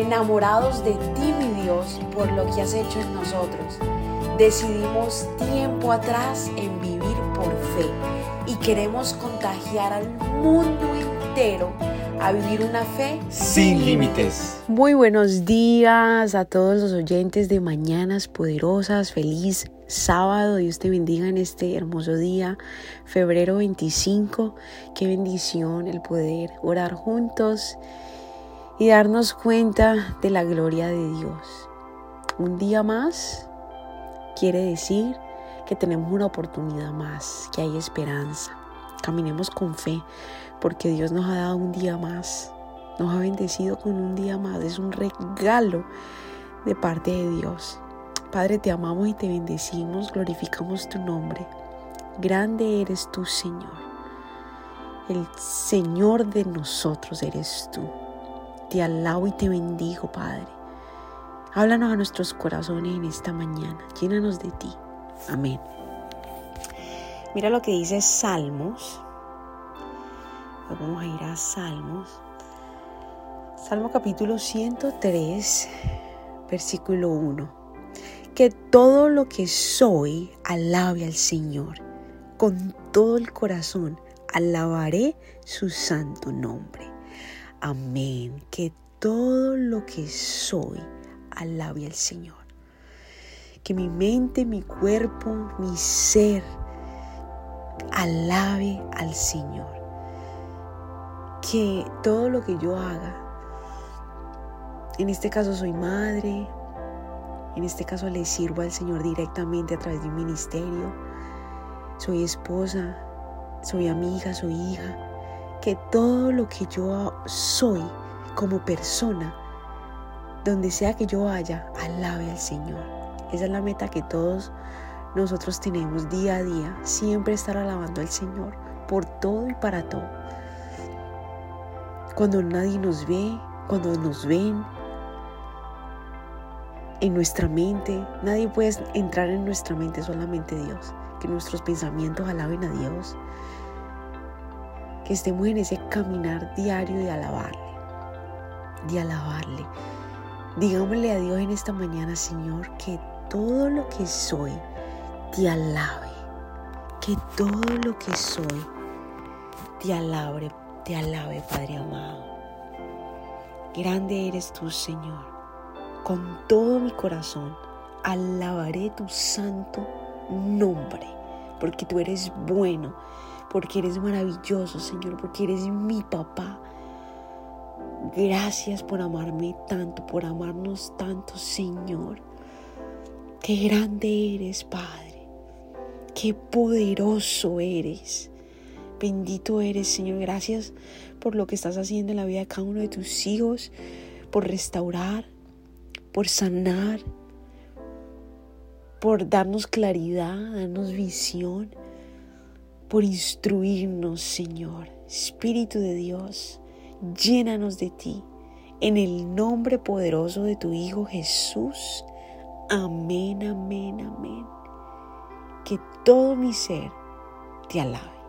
enamorados de ti, mi Dios, por lo que has hecho en nosotros. Decidimos tiempo atrás en vivir por fe y queremos contagiar al mundo entero a vivir una fe sin límites. Muy buenos días a todos los oyentes de Mañanas Poderosas. Feliz sábado. Dios te bendiga en este hermoso día, febrero 25. Qué bendición el poder orar juntos y darnos cuenta de la gloria de Dios. Un día más quiere decir que tenemos una oportunidad más, que hay esperanza. Caminemos con fe porque Dios nos ha dado un día más, nos ha bendecido con un día más, es un regalo de parte de Dios. Padre, te amamos y te bendecimos, glorificamos tu nombre. Grande eres tú, Señor. El Señor de nosotros eres tú. Te alabo y te bendigo, Padre. Háblanos a nuestros corazones en esta mañana. Llénanos de ti. Amén. Mira lo que dice Salmos Vamos a ir a Salmos. Salmo capítulo 103, versículo 1. Que todo lo que soy alabe al Señor. Con todo el corazón alabaré su santo nombre. Amén. Que todo lo que soy alabe al Señor. Que mi mente, mi cuerpo, mi ser alabe al Señor que todo lo que yo haga, en este caso soy madre, en este caso le sirvo al Señor directamente a través de un ministerio, soy esposa, soy amiga, soy hija, que todo lo que yo soy como persona, donde sea que yo vaya, alabe al Señor. Esa es la meta que todos nosotros tenemos día a día, siempre estar alabando al Señor por todo y para todo cuando nadie nos ve, cuando nos ven en nuestra mente. Nadie puede entrar en nuestra mente, solamente Dios. Que nuestros pensamientos alaben a Dios. Que estemos en ese caminar diario de alabarle. De alabarle. Digámosle a Dios en esta mañana, Señor, que todo lo que soy te alabe. Que todo lo que soy te alabe, te alabe, Padre amado. Grande eres tú, Señor. Con todo mi corazón alabaré tu santo nombre, porque tú eres bueno, porque eres maravilloso, Señor, porque eres mi papá. Gracias por amarme tanto, por amarnos tanto, Señor. Qué grande eres, Padre. Qué poderoso eres. Bendito eres, Señor. Gracias por lo que estás haciendo en la vida de cada uno de tus hijos, por restaurar, por sanar, por darnos claridad, darnos visión, por instruirnos, Señor. Espíritu de Dios, llénanos de ti. En el nombre poderoso de tu Hijo Jesús. Amén, amén, amén. Que todo mi ser te alabe.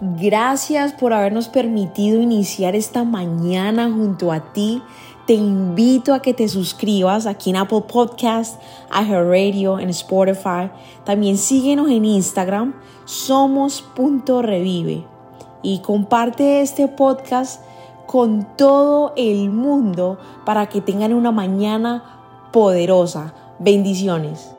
Gracias por habernos permitido iniciar esta mañana junto a ti. Te invito a que te suscribas aquí en Apple Podcast, Radio, en Spotify. También síguenos en Instagram, somos.revive. Y comparte este podcast con todo el mundo para que tengan una mañana poderosa. Bendiciones.